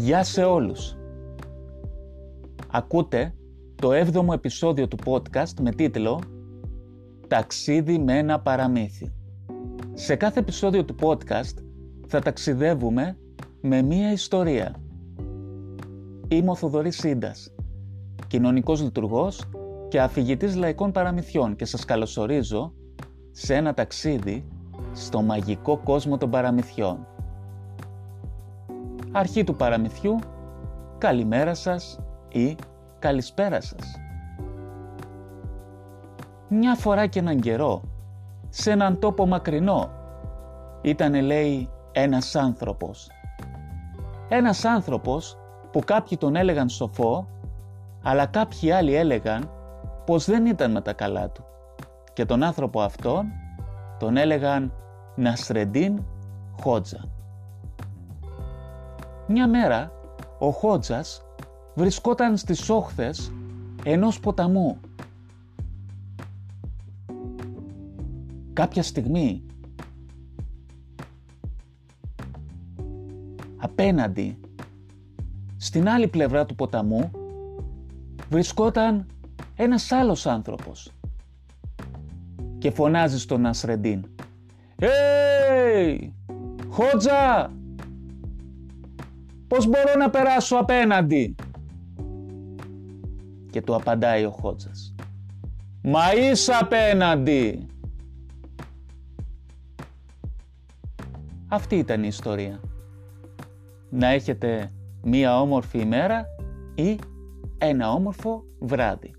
Γεια σε όλους. Ακούτε το 7ο επεισόδιο του podcast με τίτλο «Ταξίδι με ένα παραμύθι». Σε κάθε επεισόδιο του podcast θα ταξιδεύουμε με μία ιστορία. Είμαι ο Θοδωρής Σύντας, κοινωνικός λειτουργός και αφηγητής λαϊκών παραμυθιών και σας καλωσορίζω σε ένα ταξίδι στο μαγικό κόσμο των παραμυθιών. Αρχή του παραμυθιού, καλημέρα σας ή καλησπέρα σας. Μια φορά και έναν καιρό, σε έναν τόπο μακρινό, ήτανε λέει ένας άνθρωπος. Ένας άνθρωπος που κάποιοι τον έλεγαν σοφό, αλλά κάποιοι άλλοι έλεγαν πως δεν ήταν με τα καλά του. Και τον άνθρωπο αυτόν τον έλεγαν Νασρεντίν Χότζα. Μια μέρα ο Χότζας βρισκόταν στις όχθες ενός ποταμού. Κάποια στιγμή απέναντι στην άλλη πλευρά του ποταμού βρισκόταν ένας άλλος άνθρωπος και φωνάζει στον Νασρεντίν «Hey! Χότζα! Πώς μπορώ να περάσω απέναντι» και του απαντάει ο Χότζας «Μα είσαι απέναντι» Αυτή ήταν η ιστορία. Να έχετε μία όμορφη ημέρα ή ένα όμορφο βράδυ.